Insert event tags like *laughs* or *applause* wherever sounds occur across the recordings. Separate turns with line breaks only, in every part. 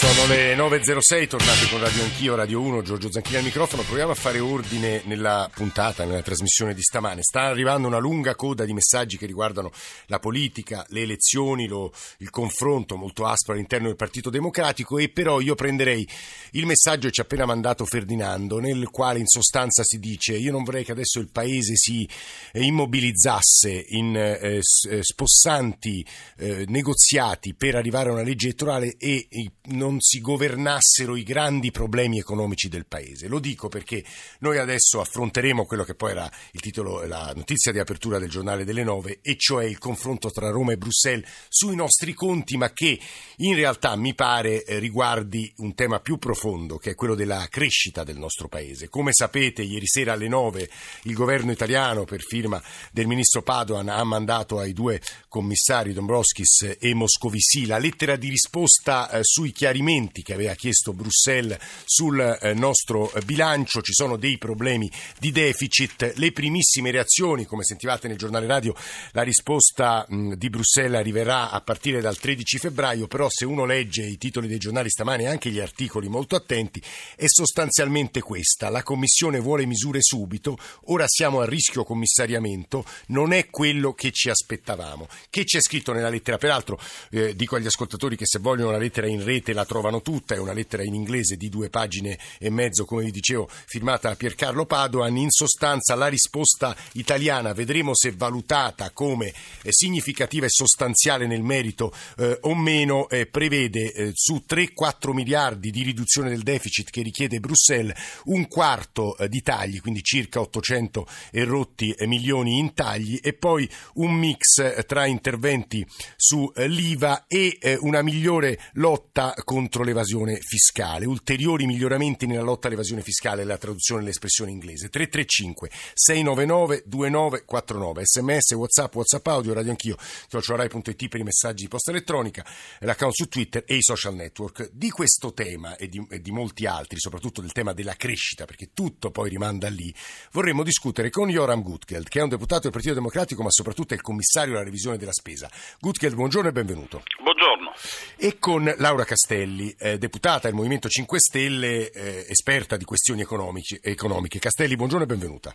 Sono le 9.06, tornate con Radio Anch'io, Radio 1, Giorgio Zanchini al microfono. Proviamo a fare ordine nella puntata, nella trasmissione di stamane. Sta arrivando una lunga coda di messaggi che riguardano la politica, le elezioni, lo, il confronto molto aspro all'interno del Partito Democratico e però io prenderei il messaggio che ci ha appena mandato Ferdinando, nel quale in sostanza si dice io non vorrei che adesso il Paese si eh, immobilizzasse in eh, eh spossanti eh, negoziati per arrivare a una legge elettorale e non non si governassero i grandi problemi economici del paese. Lo dico perché noi adesso affronteremo quello che poi era il titolo, la notizia di apertura del giornale delle nove, e cioè il confronto tra Roma e Bruxelles sui nostri conti, ma che in realtà mi pare eh, riguardi un tema più profondo, che è quello della crescita del nostro paese. Come sapete, ieri sera alle nove il governo italiano, per firma del ministro Padoan, ha mandato ai due commissari Dombrovskis e Moscovici la lettera di risposta eh, sui chiarimenti chiarimenti che aveva chiesto Bruxelles sul eh, nostro bilancio, ci sono dei problemi di deficit, le primissime reazioni, come sentivate nel giornale radio, la risposta di Bruxelles arriverà a partire dal 13 febbraio, però se uno legge i titoli dei giornali stamane e anche gli articoli molto attenti, è sostanzialmente questa, la Commissione vuole misure subito, ora siamo a rischio commissariamento, non è quello che ci aspettavamo. Che c'è scritto nella lettera? Peraltro eh, dico agli ascoltatori che se vogliono la lettera in rete la trovano tutta, è una lettera in inglese di due pagine e mezzo, come vi dicevo, firmata da Piercarlo Padoan. In sostanza la risposta italiana, vedremo se valutata come eh, significativa e sostanziale nel merito eh, o meno, eh, prevede eh, su 3-4 miliardi di riduzione del deficit che richiede Bruxelles un quarto eh, di tagli, quindi circa 800 e rotti eh, milioni in tagli e poi un mix tra interventi sull'IVA e una migliore lotta contro contro l'evasione fiscale. Ulteriori miglioramenti nella lotta all'evasione fiscale, la traduzione dell'espressione inglese. 335 699 2949 sms, whatsapp, whatsapp audio, radio anch'io, chiocciorai.it per i messaggi di posta elettronica, l'account su Twitter e i social network. Di questo tema e di, e di molti altri, soprattutto del tema della crescita, perché tutto poi rimanda lì, vorremmo discutere con Joram Gutgeld, che è un deputato del Partito Democratico, ma soprattutto è il commissario alla revisione della spesa. Gutgeld, buongiorno e benvenuto.
Buongiorno.
E con Laura Castelli, eh, deputata del Movimento 5 Stelle, eh, esperta di questioni economiche. Castelli, buongiorno e benvenuta.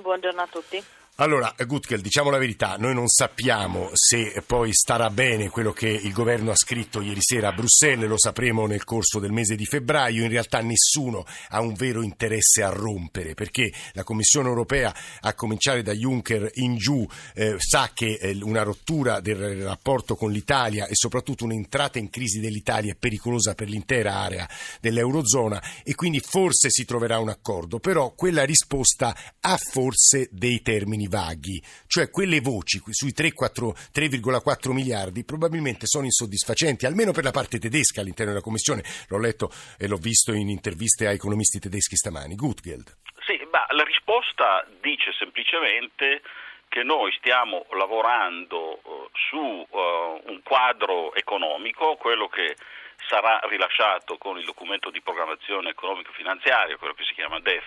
Buongiorno a tutti.
Allora, Gutkel, diciamo la verità, noi non sappiamo se poi starà bene quello che il governo ha scritto ieri sera a Bruxelles, lo sapremo nel corso del mese di febbraio, in realtà nessuno ha un vero interesse a rompere, perché la Commissione europea, a cominciare da Juncker in giù, eh, sa che eh, una rottura del rapporto con l'Italia e soprattutto un'entrata in crisi dell'Italia è pericolosa per l'intera area dell'Eurozona e quindi forse si troverà un accordo, però quella risposta ha forse dei termini vaghi, cioè quelle voci sui 3,4 miliardi probabilmente sono insoddisfacenti, almeno per la parte tedesca all'interno della Commissione. L'ho letto e l'ho visto in interviste ai economisti tedeschi stamani. Gutgeld.
Sì, ma la risposta dice semplicemente che noi stiamo lavorando uh, su uh, un quadro economico, quello che sarà rilasciato con il documento di programmazione economico-finanziaria, quello che si chiama DEF,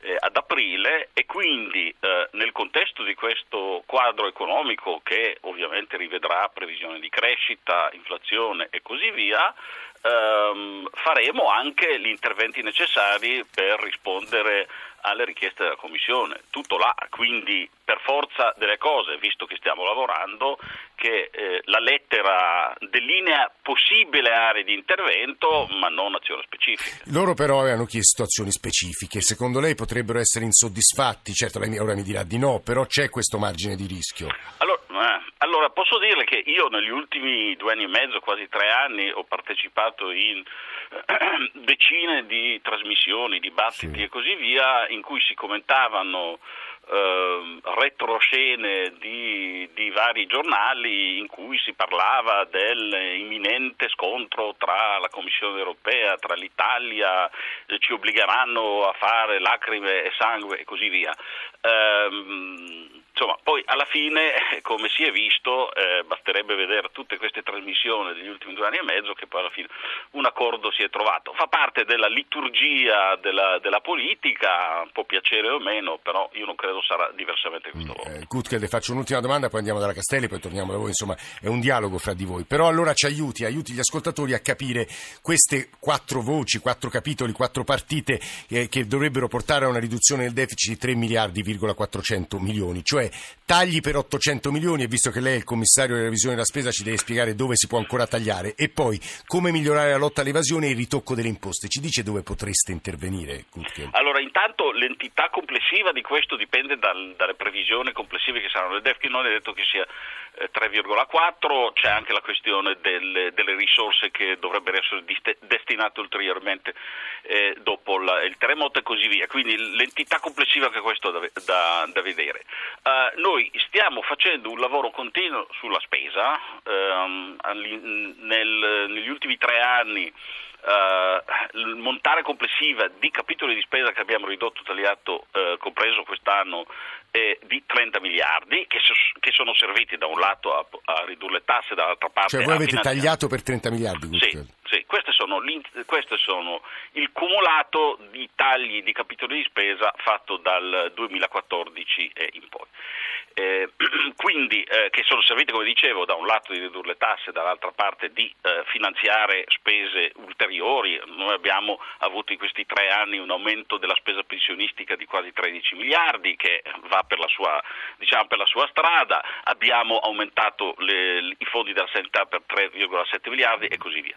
eh, ad aprile e quindi eh, nel contesto di questo quadro economico che ovviamente rivedrà previsioni di crescita, inflazione e così via, ehm, faremo anche gli interventi necessari per rispondere alle richieste della Commissione. Tutto là, quindi per forza delle cose, visto che stiamo lavorando, che eh, la lettera delinea possibile aree di intervento, ma non azioni specifiche.
Loro però avevano chiesto azioni specifiche. Secondo lei potrebbero essere insoddisfatti? Certo, lei ora mi dirà di no, però c'è questo margine di rischio.
Allora, eh, allora posso dirle che io negli ultimi due anni e mezzo, quasi tre anni, ho partecipato in *clears throat* decine di trasmissioni, dibattiti sì. e così via in cui si commentavano eh, retroscene di, di, vari giornali in cui si parlava dell'imminente scontro tra la Commissione europea, tra l'Italia, eh, ci obbligheranno a fare lacrime e sangue e così via. Eh, Insomma, poi alla fine, *laughs* come si è visto, eh, basterebbe vedere tutte queste trasmissioni degli ultimi due anni e mezzo che poi alla fine un accordo si è trovato. Fa parte della liturgia della, della politica, può piacere o meno, però io non credo credo sarà diversamente questo
mm,
voto.
Eh, Kutke, le faccio un'ultima domanda, poi andiamo dalla Castelli, poi torniamo da voi, insomma è un dialogo fra di voi, però allora ci aiuti, aiuti gli ascoltatori a capire queste quattro voci, quattro capitoli, quattro partite eh, che dovrebbero portare a una riduzione del deficit di 3 miliardi,400 milioni, cioè tagli per 800 milioni e visto che lei è il commissario della revisione della spesa ci deve spiegare dove si può ancora tagliare e poi come migliorare la lotta all'evasione e il ritocco delle imposte. Ci dice dove potreste intervenire? Kutke?
Allora, intanto l'entità complessiva di questo dipende dal, dalle previsioni complessive che saranno. Il DEF non è detto che sia 3,4, c'è anche la questione delle, delle, risorse che dovrebbero essere destinate ulteriormente eh, dopo la, il terremoto e così via, quindi l'entità complessiva che questo da, da, da vedere. Uh, noi stiamo facendo un lavoro continuo sulla spesa, um, nel, negli ultimi tre anni il montare complessiva di capitoli di spesa che abbiamo ridotto tagliato uh, compreso quest'anno eh, di 30 miliardi che, so, che, sono serviti da un lato a, a, ridurre le tasse dall'altra parte
cioè voi avete tagliato per 30 miliardi
sì, sì. Queste, sono, queste sono il cumulato di tagli di capitoli di spesa fatto dal 2014 in poi eh, *clears throat* quindi eh, che sono serviti, come dicevo, da un lato di ridurre le tasse, dall'altra parte di eh, finanziare spese ulteriori. Noi abbiamo avuto in questi tre anni un aumento della spesa pensionistica di quasi 13 miliardi che va per la sua, diciamo, per la sua strada, abbiamo aumentato le, i fondi della sanità per 3,7 miliardi e così via.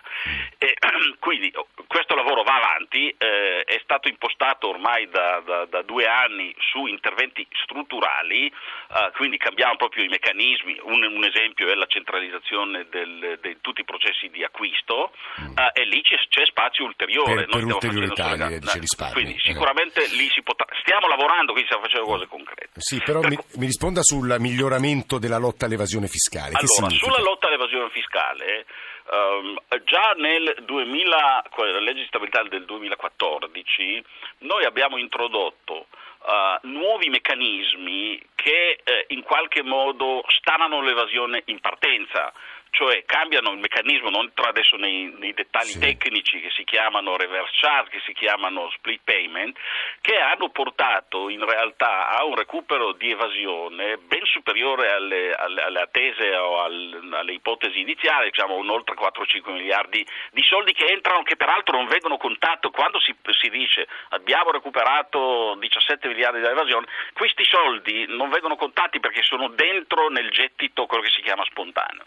E, *clears throat* quindi questo lavoro va avanti, eh, è stato impostato ormai da, da, da, due anni su interventi strutturali eh, quindi cambiamo proprio i meccanismi, un, un esempio è la centralizzazione di tutti i processi di acquisto mm. uh, e lì c'è, c'è, spazio ulteriore.
Per, per ulteriori tagli, dice risparmi.
Quindi eh. sicuramente eh. lì si potrà, stiamo lavorando, quindi stiamo facendo cose concrete.
Sì, però per, mi, mi, risponda sul miglioramento della lotta all'evasione fiscale.
Allora, sulla lotta all'evasione fiscale... Um, già nel 2000, la legge di stabilità del 2014 noi abbiamo introdotto uh, nuovi meccanismi che eh, in qualche modo stanano l'evasione in partenza cioè cambiano il meccanismo, non entro adesso nei, nei dettagli sì. tecnici che si chiamano reverse charge, che si chiamano split payment, che hanno portato in realtà a un recupero di evasione ben superiore alle, alle, alle attese o al, alle ipotesi iniziali, diciamo un oltre 4-5 miliardi di soldi che entrano, che peraltro non vengono contati quando si, si dice abbiamo recuperato 17 miliardi di evasione, questi soldi non vengono contati perché sono dentro nel gettito quello che si chiama spontaneo.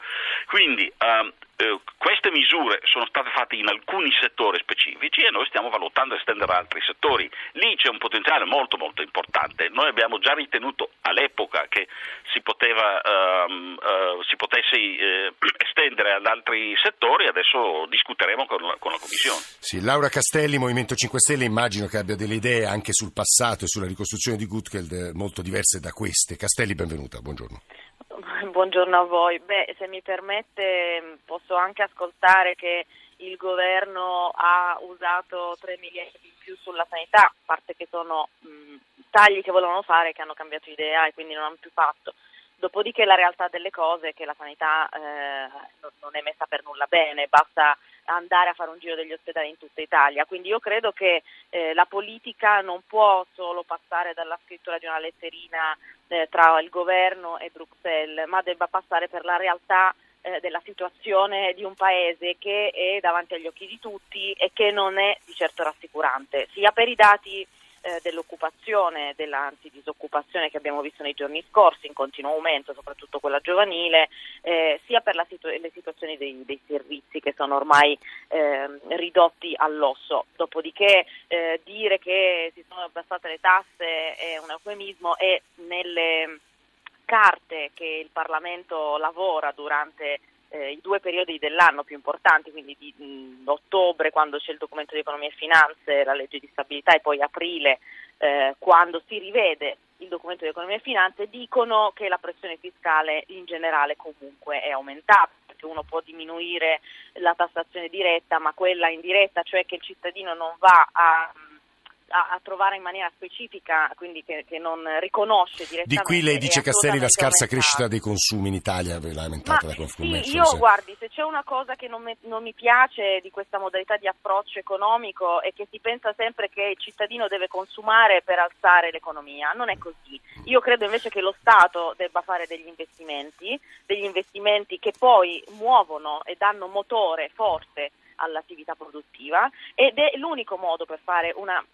Quindi um, eh, queste misure sono state fatte in alcuni settori specifici e noi stiamo valutando estendere altri settori. Lì c'è un potenziale molto molto importante. Noi abbiamo già ritenuto all'epoca che si, poteva, um, uh, si potesse uh, *clears throat* estendere ad altri settori, adesso discuteremo con la, con la Commissione.
Sì, Laura Castelli, Movimento 5 Stelle, immagino che abbia delle idee anche sul passato e sulla ricostruzione di Gutgeld molto diverse da queste. Castelli, benvenuta, buongiorno. *laughs*
Buongiorno a voi. Beh, se mi permette posso anche ascoltare che il governo ha usato 3 miliardi in più sulla sanità, a parte che sono mh, tagli che volevano fare che hanno cambiato idea e quindi non hanno più fatto. Dopodiché la realtà delle cose è che la sanità eh, non è messa per nulla bene, basta andare a fare un giro degli ospedali in tutta Italia. Quindi io credo che eh, la politica non può solo passare dalla scrittura di una letterina eh, tra il governo e Bruxelles, ma debba passare per la realtà eh, della situazione di un paese che è davanti agli occhi di tutti e che non è di certo rassicurante, sia per i dati eh, dell'occupazione, dell'antidisoccupazione che abbiamo visto nei giorni scorsi in continuo aumento, soprattutto quella giovanile, eh, sia per situ- le situazioni dei, dei, servizi che sono ormai eh, ridotti all'osso. Dopodiché eh, dire che si sono abbassate le tasse è un eufemismo e nelle carte che il Parlamento lavora durante eh, i due periodi dell'anno più importanti, quindi di mh, ottobre quando c'è il documento di economia e finanze, la legge di stabilità e poi aprile eh, quando si rivede il documento di economia e finanze, dicono che la pressione fiscale in generale comunque è aumentata, perché uno può diminuire la tassazione diretta, ma quella indiretta, cioè che il cittadino non va a a, a, trovare in maniera specifica, quindi che, che, non riconosce direttamente.
Di qui lei dice Castelli la scarsa crescita dei consumi in Italia, lamentata da
Confcommercio. Sì, io guardi, se c'è una cosa che non, me, non, mi piace di questa modalità di approccio economico è che si pensa sempre che il cittadino deve consumare per alzare l'economia, non è così. Io credo invece che lo Stato debba fare degli investimenti, degli investimenti che poi muovono e danno motore forte all'attività produttiva ed è l'unico modo per fare una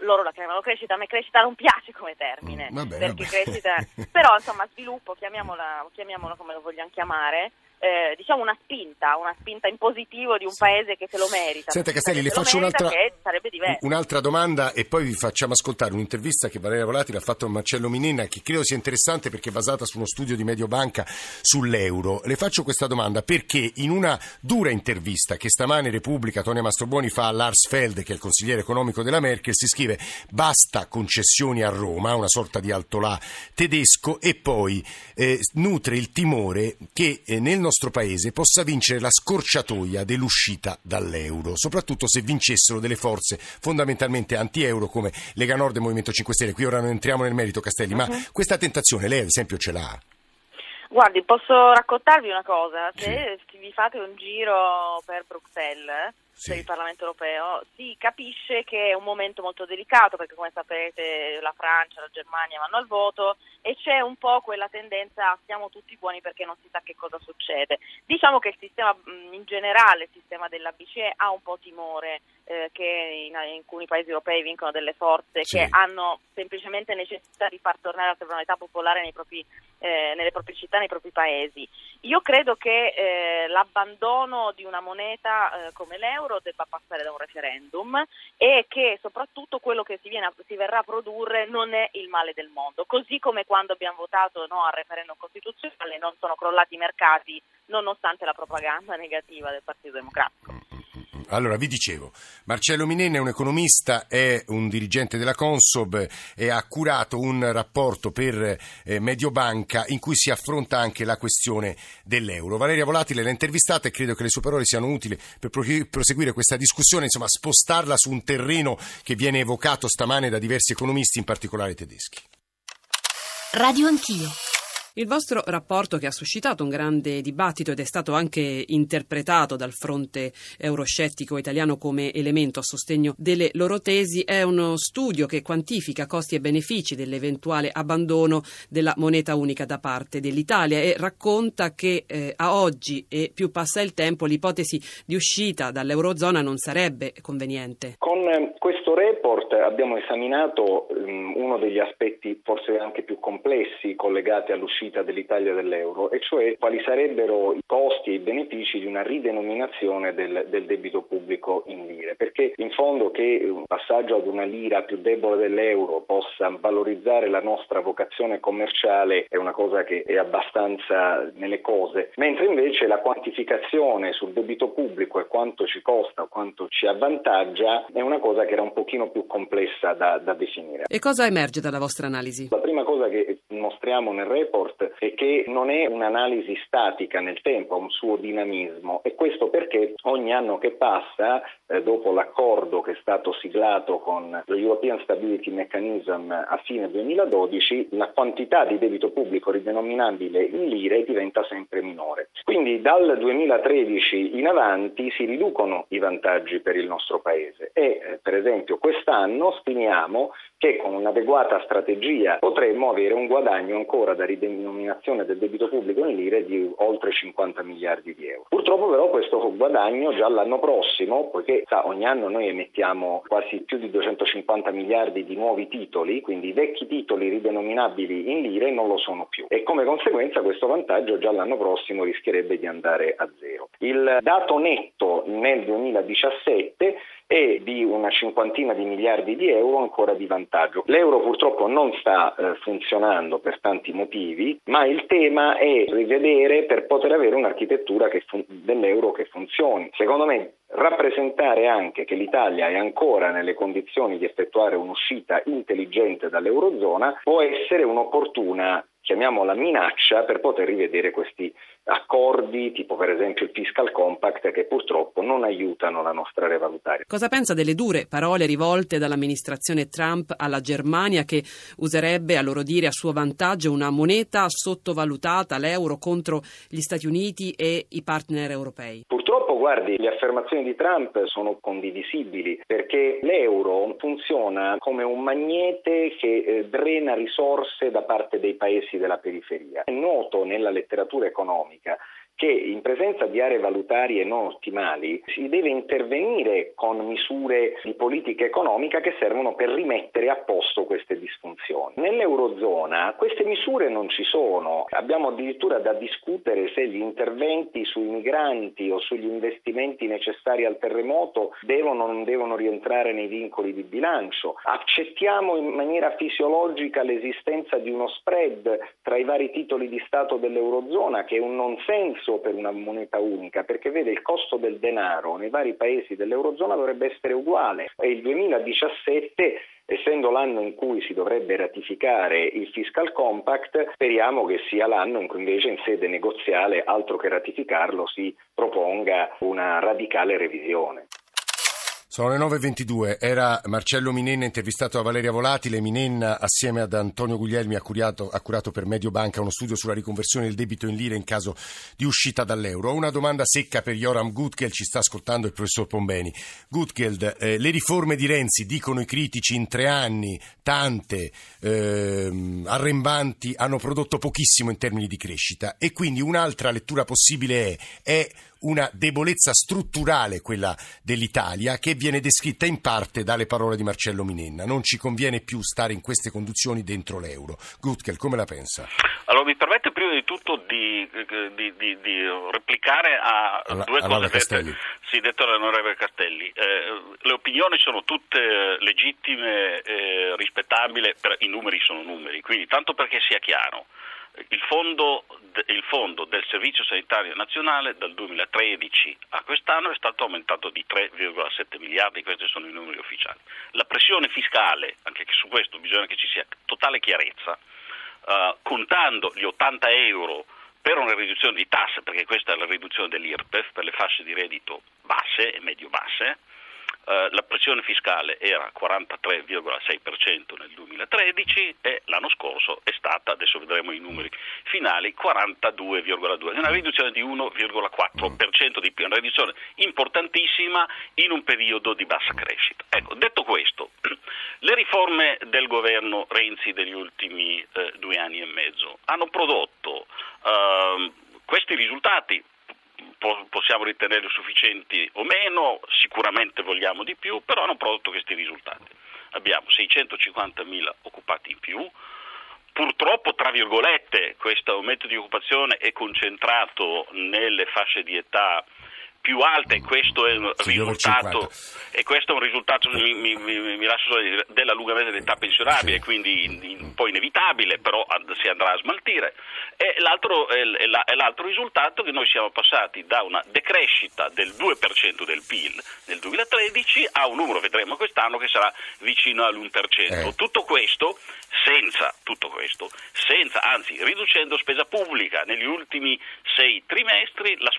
loro la chiamano crescita, a me crescita non piace come termine,
mm, vabbè,
perché
vabbè.
crescita, *laughs* però insomma sviluppo, chiamiamola, chiamiamola come lo vogliamo chiamare, eh, diciamo una spinta, una spinta in positivo di un sì. paese che se lo merita.
Senta Castelli, le faccio un'altra, un'altra, domanda e poi vi facciamo ascoltare un'intervista che Valeria Volatile ha fatto a Marcello Minina che credo sia interessante perché è basata su uno studio di Mediobanca sull'euro. Le faccio questa domanda perché in una dura intervista che stamane Repubblica Tonia Mastrobuoni fa a Lars Feld, che è il consigliere economico della Merkel, si scrive basta concessioni a Roma, una sorta di altolà tedesco e poi eh, nutre il timore che eh, nel nostro paese possa vincere la scorciatoia dell'uscita dall'euro, soprattutto se vincessero delle forze fondamentalmente anti-euro come Lega Nord e Movimento 5 Stelle. Qui ora non entriamo nel merito, Castelli, uh-huh. ma mhm. questa tentazione lei ad esempio ce l'ha?
Guardi, posso raccontarvi una cosa? Se sì. vi fate un giro per Bruxelles sì. per il Parlamento europeo, si capisce che è un momento molto delicato perché come sapete la Francia, la Germania vanno al voto e c'è un po' quella tendenza siamo tutti buoni perché non si sa che cosa succede. Diciamo che il sistema in generale, il sistema della BCE ha un po' timore eh, che in, in, alcuni paesi europei vincono delle forze sì. che hanno semplicemente necessità di far tornare la sovranità popolare propri, eh, nelle proprie città, nei propri paesi. Io credo che eh, l'abbandono di una moneta eh, come l'euro debba passare da un referendum e che soprattutto quello che si, viene, si verrà a produrre non è il male del mondo, così come quando abbiamo votato no al referendum costituzionale non sono crollati i mercati nonostante la propaganda *laughs* negativa del Partito Democratico.
Allora, vi dicevo, Marcello Minenna è un economista, è un dirigente della Consob e ha curato un rapporto per eh, Mediobanca in cui si affronta anche la questione dell'euro. Valeria Volatile l'ha intervistata e credo che le sue parole siano utili per proseguire questa discussione, insomma, spostarla su un terreno che viene evocato stamane da diversi economisti, in particolare tedeschi.
Radio Anch'io.
Il vostro rapporto che ha suscitato un grande dibattito ed è stato anche interpretato dal fronte euroscettico italiano come elemento a sostegno delle loro tesi è uno studio che quantifica costi e benefici dell'eventuale abbandono della moneta unica da parte dell'Italia e racconta che eh, a oggi e più passa il tempo l'ipotesi di uscita dall'Eurozona non sarebbe conveniente.
Con eh, questo report abbiamo esaminato um, uno degli aspetti forse anche più complessi collegati all'uscita uscita dell'Italia dall'euro, e cioè quali sarebbero i costi e i benefici di una ridenominazione del, del debito pubblico in lire, perché in fondo che un passaggio ad una lira più debole dell'euro possa valorizzare la nostra vocazione commerciale è una cosa che è abbastanza nelle cose, mentre invece la quantificazione sul debito pubblico e quanto ci costa, quanto ci avvantaggia è una cosa che era un pochino più complessa da, da definire.
E cosa emerge dalla vostra analisi?
La prima cosa che mostriamo nel report e che non è un'analisi statica nel tempo, ha un suo dinamismo e questo perché ogni anno che passa, eh, dopo l'accordo che è stato siglato con lo European Stability Mechanism a fine 2012, la quantità di debito pubblico ridenominabile in lire diventa sempre minore. Quindi dal 2013 in avanti si riducono i vantaggi per il nostro Paese e eh, per esempio quest'anno stimiamo che con un'adeguata strategia potremmo avere un guadagno ancora da ridenominazione del debito pubblico in lire di oltre 50 miliardi di euro. Purtroppo però questo guadagno già l'anno prossimo, poiché sa, ogni anno noi emettiamo quasi più di 250 miliardi di nuovi titoli, quindi i vecchi titoli ridenominabili in lire non lo sono più e come conseguenza questo vantaggio già l'anno prossimo rischierebbe di andare a zero. Il dato netto nel 2017 e di una cinquantina di miliardi di euro ancora di vantaggio. L'euro purtroppo non sta eh, funzionando per tanti motivi, ma il tema è rivedere per poter avere un'architettura che fun- dell'euro che funzioni. Secondo me rappresentare anche che l'Italia è ancora nelle condizioni di effettuare un'uscita intelligente dall'Eurozona può essere un'opportuna chiamiamola minaccia per poter rivedere questi accordi, tipo per esempio il fiscal compact, che purtroppo non aiutano la nostra revalutaria.
Cosa pensa delle dure parole rivolte dall'amministrazione Trump alla Germania che userebbe, a loro dire, a suo vantaggio una moneta sottovalutata, l'euro, contro gli Stati Uniti e i partner europei?
Guardi, le affermazioni di Trump sono condivisibili perché l'euro funziona come un magnete che eh, drena risorse da parte dei paesi della periferia. È noto nella letteratura economica che in presenza di aree valutarie non ottimali si deve intervenire con misure di politica economica che servono per rimettere a posto queste disfunzioni. Nell'Eurozona queste misure non ci sono, abbiamo addirittura da discutere se gli interventi sui migranti o sugli investimenti necessari al terremoto devono o non devono rientrare nei vincoli di bilancio. Accettiamo in maniera fisiologica l'esistenza di uno spread tra i vari titoli di Stato dell'Eurozona che è un non senso fisso per una moneta unica, perché vede il costo del denaro nei vari paesi dell'Eurozona dovrebbe essere uguale e il 2017 essendo l'anno in cui si dovrebbe ratificare il fiscal compact, speriamo che sia l'anno in cui invece in sede negoziale, altro che ratificarlo, si proponga una radicale revisione.
Sono le 9.22, era Marcello Minenna intervistato a Valeria Volatile. Minenna assieme ad Antonio Guglielmi ha curato, ha curato per Mediobanca uno studio sulla riconversione del debito in lire in caso di uscita dall'euro. Ho una domanda secca per Joram Gutgeld, ci sta ascoltando il professor Pombeni. Gutgeld, eh, le riforme di Renzi, dicono i critici, in tre anni, tante, eh, arrembanti, hanno prodotto pochissimo in termini di crescita e quindi un'altra lettura possibile è, è una debolezza strutturale, quella dell'Italia, che viene descritta in parte dalle parole di Marcello Minenna. Non ci conviene più stare in queste condizioni dentro l'euro. Gutkel, come la pensa?
Allora, mi permette prima di tutto di, di, di, di replicare a alla, due cose
Castelli.
dette, sì, detto dall'onorevole Castelli. Eh, le opinioni sono tutte legittime, eh, rispettabili, i numeri sono numeri, quindi tanto perché sia chiaro il fondo, il fondo, del Servizio Sanitario Nazionale dal 2013 a quest'anno è stato aumentato di 3,7 miliardi, questi sono i numeri ufficiali. La pressione fiscale, anche su questo bisogna che ci sia totale chiarezza, uh, contando gli 80 euro per una riduzione di tasse, perché questa è la riduzione dell'IRPEF per le fasce di reddito basse e medio-basse, eh, la pressione fiscale era 43,6% nel 2013 e l'anno scorso è stata, adesso vedremo i numeri finali, 42,2%, una riduzione di 1,4% di più, una riduzione importantissima in un periodo di bassa crescita. Ecco, detto questo, *clears throat* le riforme del governo Renzi degli ultimi eh, due anni e mezzo hanno prodotto eh, questi risultati possiamo ritenerli sufficienti o meno, sicuramente vogliamo di più, però hanno prodotto questi risultati. Abbiamo 650.000 occupati in più, purtroppo, tra virgolette, questo aumento di occupazione è concentrato nelle fasce di età più alta e questo è un risultato, e questo è un risultato mi, mi, mi, lascio dire, dell'allungamento dell'età pensionabile, sì. quindi un po' inevitabile, però si andrà a smaltire. E l'altro, è, l'altro risultato che noi siamo passati da una decrescita del 2% del PIL nel 2013 a un numero, vedremo quest'anno, che sarà vicino all'1%. Eh. Tutto questo senza tutto questo, senza, anzi riducendo spesa pubblica negli ultimi sei trimestri, la,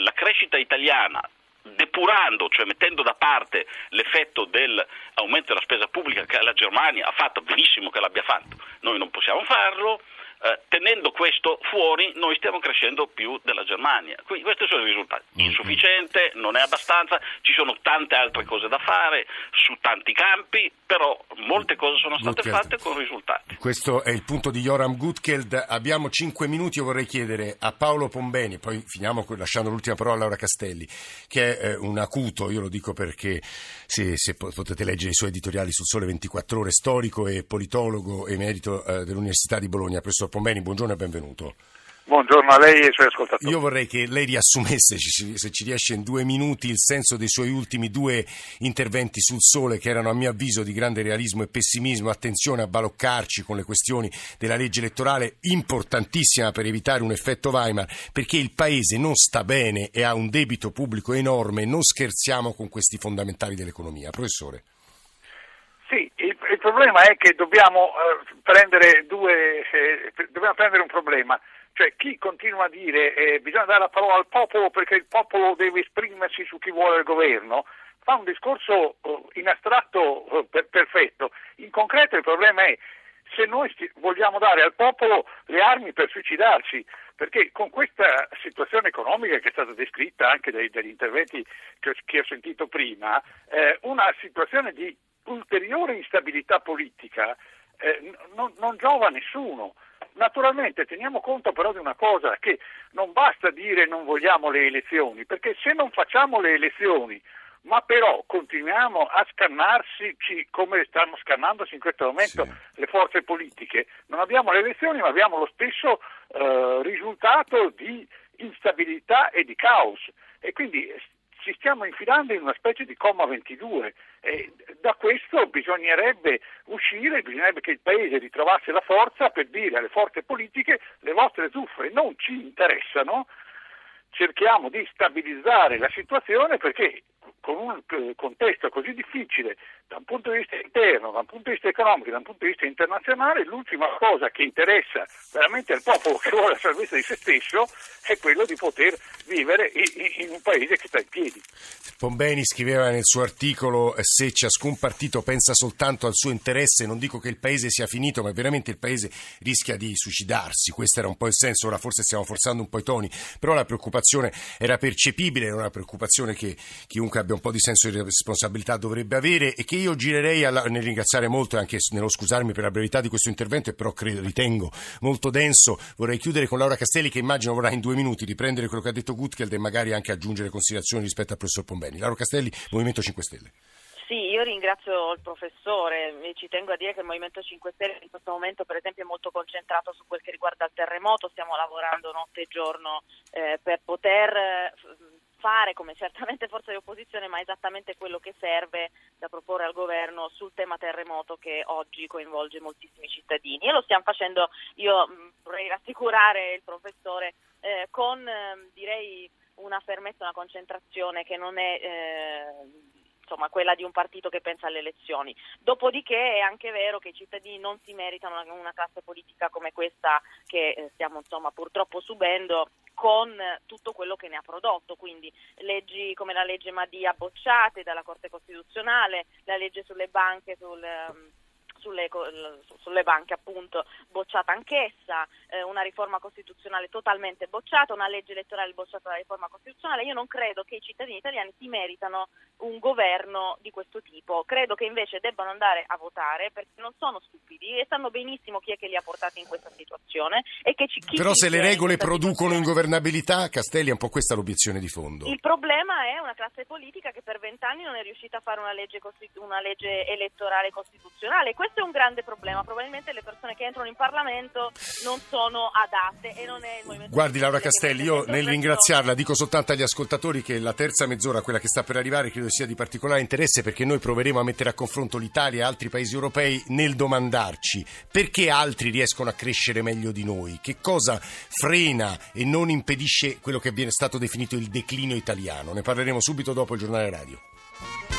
la crescita italiana depurando, cioè mettendo da parte l'effetto dell'aumento della spesa pubblica che la Germania ha fatto benissimo che l'abbia fatto, noi non possiamo farlo, eh, tenendo questo fuori noi stiamo crescendo più della Germania. Quindi questi sono i risultati. Mm-hmm. Insufficiente, non è abbastanza, ci sono tante altre cose da fare su tanti campi, però molte cose sono state Gutkeld. fatte con risultati.
Questo è il punto di Joram Gutkeld. Abbiamo cinque minuti, io vorrei chiedere a Paolo Pombeni, poi finiamo lasciando l'ultima parola a Laura Castelli, che è eh, un acuto, io lo dico perché se, se potete leggere i suoi editoriali sul Sole 24 Ore, storico e politologo emerito eh, dell'Università di Bologna, professor Pombeni, buongiorno e benvenuto.
Buongiorno a lei e ai suoi ascoltatori.
Io vorrei che lei riassumesse, se ci riesce in due minuti, il senso dei suoi ultimi due interventi sul sole, che erano a mio avviso di grande realismo e pessimismo. Attenzione a baloccarci con le questioni della legge elettorale, importantissima per evitare un effetto Weimar, perché il Paese non sta bene e ha un debito pubblico enorme. Non scherziamo con questi fondamentali dell'economia. Professore.
Sì, problema è che dobbiamo, eh, prendere, due, eh, dobbiamo prendere un problema cioè chi continua a dire eh, bisogna dare la parola al popolo perché il popolo deve esprimersi su chi vuole il governo, fa un discorso uh, in astratto uh, per, perfetto. In concreto il problema è se noi sti- vogliamo dare al popolo le armi per suicidarsi, perché con questa situazione economica che è stata descritta anche dagli interventi che ho, che ho sentito prima, eh, una situazione di ulteriore instabilità politica eh, non, non giova a nessuno. Naturalmente teniamo conto però di una cosa, che non basta dire non vogliamo le elezioni, perché se non facciamo le elezioni, ma però continuiamo a scannarsi come stanno scannandosi in questo momento sì. le forze politiche, non abbiamo le elezioni ma abbiamo lo stesso eh, risultato di instabilità e di caos e quindi ci stiamo infilando in una specie di comma 22 e da bisognerebbe uscire, bisognerebbe che il Paese ritrovasse la forza per dire alle forze politiche le vostre zuffe non ci interessano, cerchiamo di stabilizzare la situazione perché con un eh, contesto così difficile da un punto di vista interno, da un punto di vista economico, da un punto di vista internazionale, l'ultima cosa che interessa veramente al popolo che vuole la salvezza di se stesso è quello di poter vivere in, un paese che sta in piedi.
Pombeni scriveva nel suo articolo se ciascun partito pensa soltanto al suo interesse, non dico che il paese sia finito, ma veramente il paese rischia di suicidarsi. Questo era un po' il senso, ora forse stiamo forzando un po' i toni, però la preoccupazione era percepibile, era una preoccupazione che chiunque abbia un po' di senso di responsabilità dovrebbe avere e che io girerei alla, nel ringraziare molto e anche nello scusarmi per la brevità di questo intervento, però credo, ritengo molto denso. Vorrei chiudere con Laura Castelli che immagino vorrà in due minuti riprendere quello che ha detto Gutgeld e magari anche aggiungere considerazioni rispetto al professor Pombeni. Laura Castelli, Movimento 5 Stelle.
Sì, io ringrazio il professore e ci tengo a dire che il Movimento 5 Stelle in questo momento per esempio è molto concentrato su quel che riguarda il terremoto, stiamo lavorando notte e giorno eh, per poter eh, fare, come certamente forza di opposizione, ma esattamente quello che serve da proporre al governo sul tema terremoto che oggi coinvolge moltissimi cittadini. E lo stiamo facendo, io mh, vorrei rassicurare il professore, eh, con eh, direi una fermezza, una concentrazione che non è eh, insomma, quella di un partito che pensa alle elezioni. Dopodiché è anche vero che i cittadini non si meritano una, classe politica come questa che eh, stiamo insomma, purtroppo subendo con tutto quello che ne ha prodotto, quindi leggi come la legge Madia bocciate dalla Corte Costituzionale, la legge sulle banche, sul, um, sulle, sulle, banche appunto bocciata anch'essa, eh, una riforma costituzionale totalmente bocciata, una legge elettorale bocciata dalla riforma costituzionale. Io non credo che i cittadini italiani si meritano un governo di questo tipo, credo che invece debbano andare a votare perché non sono stupidi e sanno benissimo chi è che li ha portati in questa situazione. E che ci,
Però se le regole producono ingovernabilità, Castelli è un po' questa l'obiezione di fondo.
Il problema è una classe politica che per vent'anni non è riuscita a fare una legge, una legge elettorale costituzionale. Questo è un grande problema. Probabilmente le persone che entrano in Parlamento non sono adatte e non è il movimento.
Guardi Laura Castelli, io nel ringraziarla dico soltanto agli ascoltatori che la terza mezz'ora, quella che sta per arrivare, credo sia di particolare interesse perché noi proveremo a mettere a confronto l'Italia e altri paesi europei nel domandarci perché altri riescono a crescere meglio di noi, che cosa frena e non impedisce quello che viene stato definito il declino italiano. Ne parleremo subito dopo il giornale radio.